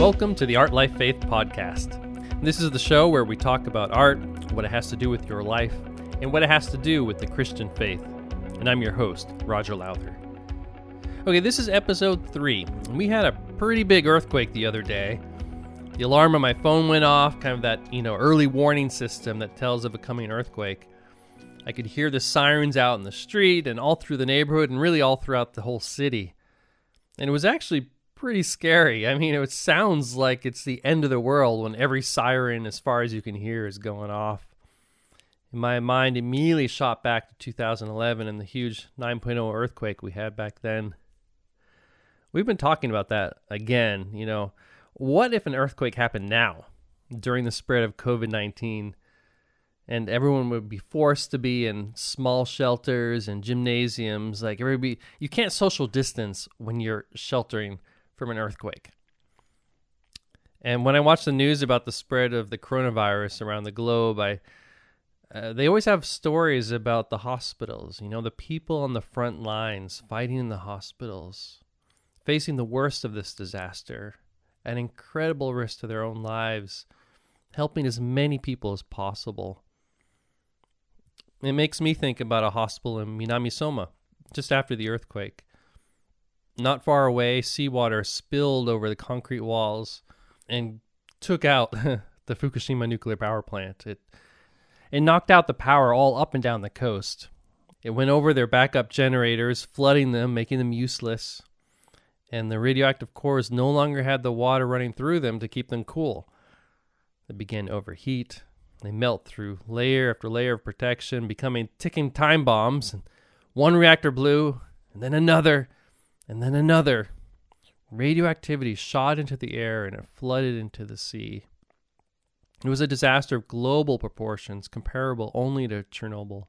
Welcome to the Art Life Faith podcast. This is the show where we talk about art, what it has to do with your life, and what it has to do with the Christian faith. And I'm your host, Roger Lowther. Okay, this is episode three. We had a pretty big earthquake the other day. The alarm on my phone went off, kind of that, you know, early warning system that tells of a coming earthquake. I could hear the sirens out in the street and all through the neighborhood and really all throughout the whole city. And it was actually pretty scary. I mean, it sounds like it's the end of the world when every siren, as far as you can hear, is going off. My mind immediately shot back to 2011 and the huge 9.0 earthquake we had back then. We've been talking about that again. You know, what if an earthquake happened now during the spread of COVID 19 and everyone would be forced to be in small shelters and gymnasiums? Like, everybody, you can't social distance when you're sheltering from an earthquake. And when I watch the news about the spread of the coronavirus around the globe, I uh, they always have stories about the hospitals. You know, the people on the front lines fighting in the hospitals, facing the worst of this disaster, an incredible risk to their own lives, helping as many people as possible. It makes me think about a hospital in Minamisoma just after the earthquake. Not far away, seawater spilled over the concrete walls and took out the Fukushima nuclear power plant. It it knocked out the power all up and down the coast. It went over their backup generators, flooding them, making them useless. And the radioactive cores no longer had the water running through them to keep them cool. They began to overheat. They melt through layer after layer of protection, becoming ticking time bombs. And one reactor blew, and then another, and then another. Radioactivity shot into the air and it flooded into the sea. It was a disaster of global proportions, comparable only to Chernobyl.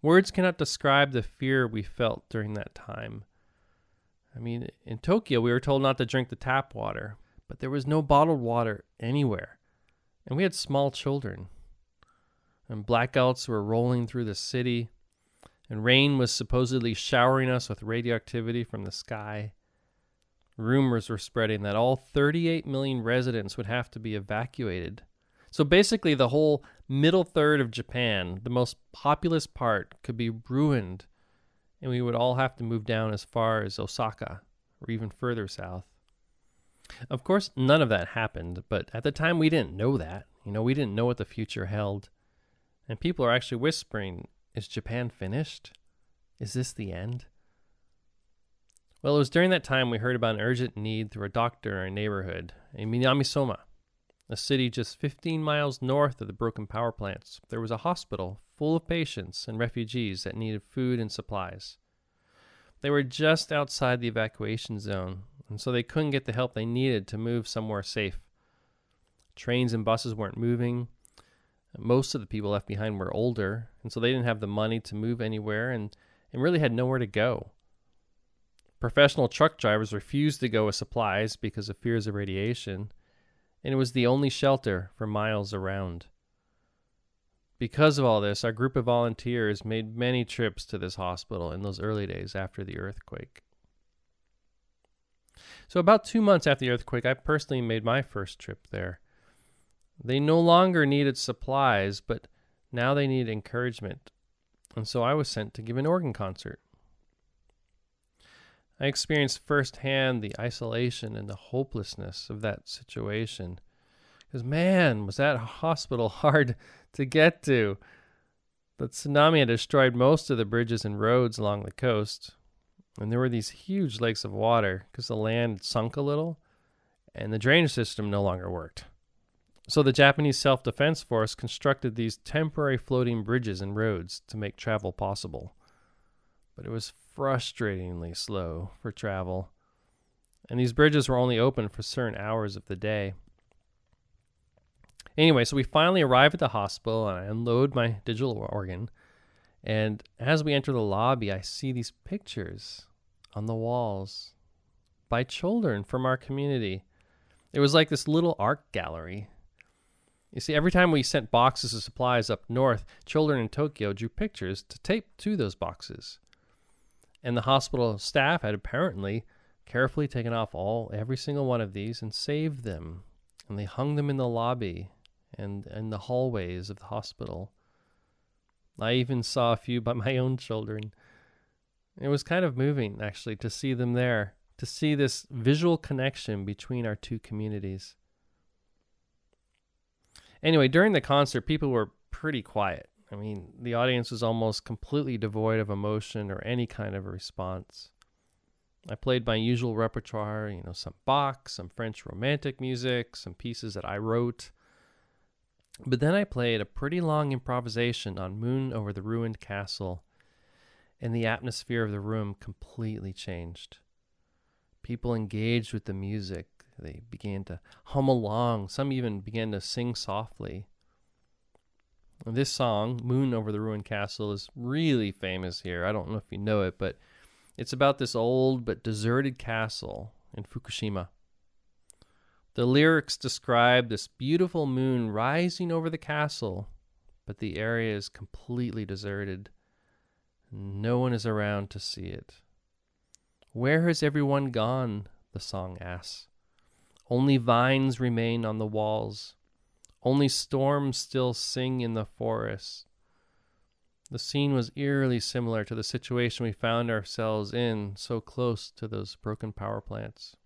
Words cannot describe the fear we felt during that time. I mean, in Tokyo, we were told not to drink the tap water, but there was no bottled water anywhere. And we had small children. And blackouts were rolling through the city and rain was supposedly showering us with radioactivity from the sky. Rumors were spreading that all 38 million residents would have to be evacuated. So basically, the whole middle third of Japan, the most populous part, could be ruined, and we would all have to move down as far as Osaka or even further south. Of course, none of that happened, but at the time we didn't know that. You know, we didn't know what the future held. And people are actually whispering is Japan finished? Is this the end? Well, it was during that time we heard about an urgent need through a doctor in our neighborhood in Minamisoma, a city just 15 miles north of the broken power plants. There was a hospital full of patients and refugees that needed food and supplies. They were just outside the evacuation zone, and so they couldn't get the help they needed to move somewhere safe. Trains and buses weren't moving, most of the people left behind were older, and so they didn't have the money to move anywhere and, and really had nowhere to go. Professional truck drivers refused to go with supplies because of fears of radiation, and it was the only shelter for miles around. Because of all this, our group of volunteers made many trips to this hospital in those early days after the earthquake. So, about two months after the earthquake, I personally made my first trip there. They no longer needed supplies, but now they needed encouragement. And so I was sent to give an organ concert. I experienced firsthand the isolation and the hopelessness of that situation. Because, man, was that hospital hard to get to. The tsunami had destroyed most of the bridges and roads along the coast. And there were these huge lakes of water because the land sunk a little and the drainage system no longer worked. So the Japanese Self Defense Force constructed these temporary floating bridges and roads to make travel possible. But it was frustratingly slow for travel, and these bridges were only open for certain hours of the day. Anyway, so we finally arrive at the hospital and I unload my digital organ. And as we enter the lobby, I see these pictures on the walls by children from our community. It was like this little art gallery. You see, every time we sent boxes of supplies up north, children in Tokyo drew pictures to tape to those boxes. And the hospital staff had apparently carefully taken off all every single one of these and saved them. And they hung them in the lobby and in the hallways of the hospital. I even saw a few by my own children. It was kind of moving, actually, to see them there, to see this visual connection between our two communities. Anyway, during the concert, people were pretty quiet. I mean, the audience was almost completely devoid of emotion or any kind of a response. I played my usual repertoire, you know, some Bach, some French romantic music, some pieces that I wrote. But then I played a pretty long improvisation on Moon over the Ruined Castle, and the atmosphere of the room completely changed. People engaged with the music. They began to hum along. Some even began to sing softly. This song, Moon Over the Ruined Castle, is really famous here. I don't know if you know it, but it's about this old but deserted castle in Fukushima. The lyrics describe this beautiful moon rising over the castle, but the area is completely deserted. No one is around to see it. Where has everyone gone? the song asks. Only vines remain on the walls. Only storms still sing in the forest. The scene was eerily similar to the situation we found ourselves in so close to those broken power plants.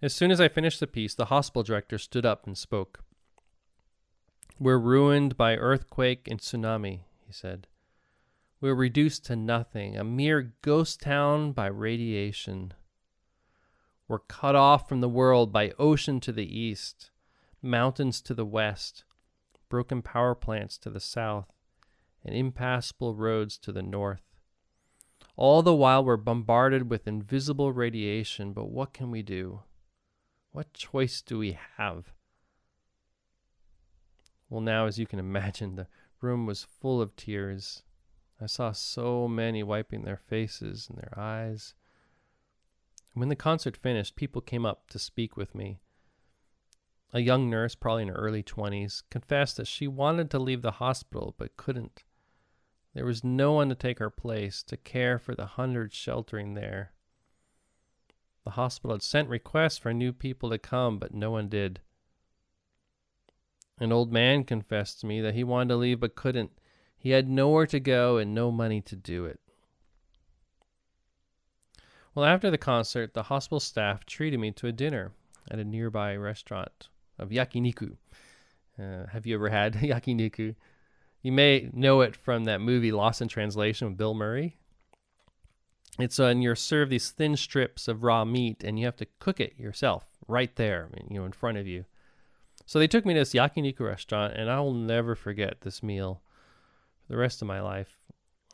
As soon as I finished the piece, the hospital director stood up and spoke. We're ruined by earthquake and tsunami, he said. We're reduced to nothing, a mere ghost town by radiation. We're cut off from the world by ocean to the east, mountains to the west, broken power plants to the south, and impassable roads to the north. All the while we're bombarded with invisible radiation, but what can we do? What choice do we have? Well, now, as you can imagine, the room was full of tears. I saw so many wiping their faces and their eyes. When the concert finished, people came up to speak with me. A young nurse, probably in her early 20s, confessed that she wanted to leave the hospital but couldn't. There was no one to take her place, to care for the hundreds sheltering there. The hospital had sent requests for new people to come, but no one did. An old man confessed to me that he wanted to leave but couldn't. He had nowhere to go and no money to do it. Well, after the concert, the hospital staff treated me to a dinner at a nearby restaurant of yakiniku. Uh, have you ever had yakiniku? You may know it from that movie Lost in Translation with Bill Murray. It's uh, and you're served these thin strips of raw meat, and you have to cook it yourself right there, you know, in front of you. So they took me to this yakiniku restaurant, and I will never forget this meal for the rest of my life.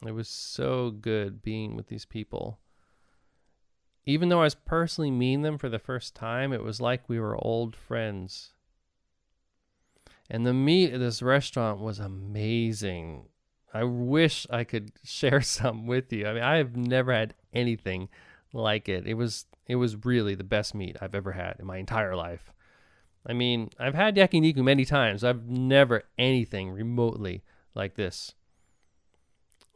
It was so good being with these people. Even though I was personally meeting them for the first time, it was like we were old friends. And the meat at this restaurant was amazing. I wish I could share some with you. I mean, I have never had anything like it. It was it was really the best meat I've ever had in my entire life. I mean, I've had yakiniku many times. I've never anything remotely like this.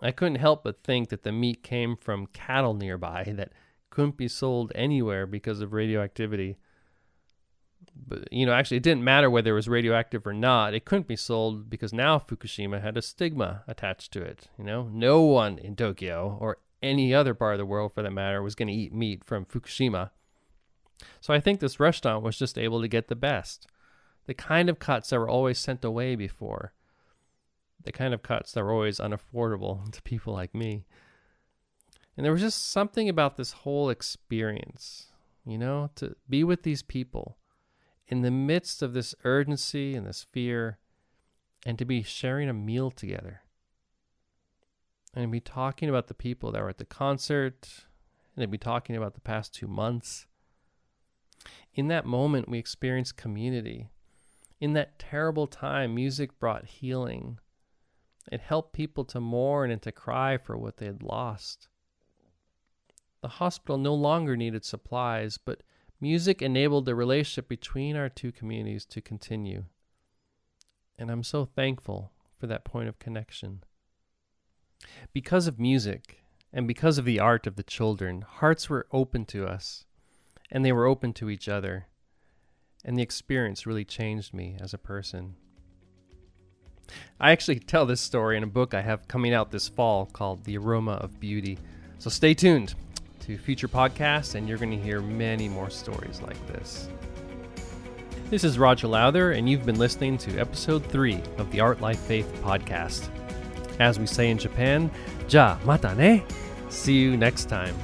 I couldn't help but think that the meat came from cattle nearby that couldn't be sold anywhere because of radioactivity you know, actually, it didn't matter whether it was radioactive or not. It couldn't be sold because now Fukushima had a stigma attached to it. You know, no one in Tokyo or any other part of the world, for that matter, was going to eat meat from Fukushima. So I think this restaurant was just able to get the best, the kind of cuts that were always sent away before, the kind of cuts that were always unaffordable to people like me. And there was just something about this whole experience, you know, to be with these people in the midst of this urgency and this fear, and to be sharing a meal together. And to be talking about the people that were at the concert, and to be talking about the past two months. In that moment, we experienced community. In that terrible time, music brought healing. It helped people to mourn and to cry for what they had lost. The hospital no longer needed supplies, but music enabled the relationship between our two communities to continue. And I'm so thankful for that point of connection. Because of music and because of the art of the children, hearts were open to us and they were open to each other. And the experience really changed me as a person. I actually tell this story in a book I have coming out this fall called The Aroma of Beauty. So stay tuned to future podcasts, and you're going to hear many more stories like this. This is Roger Lowther, and you've been listening to episode 3 of the Art Life Faith podcast. As we say in Japan, ja mata ne. See you next time.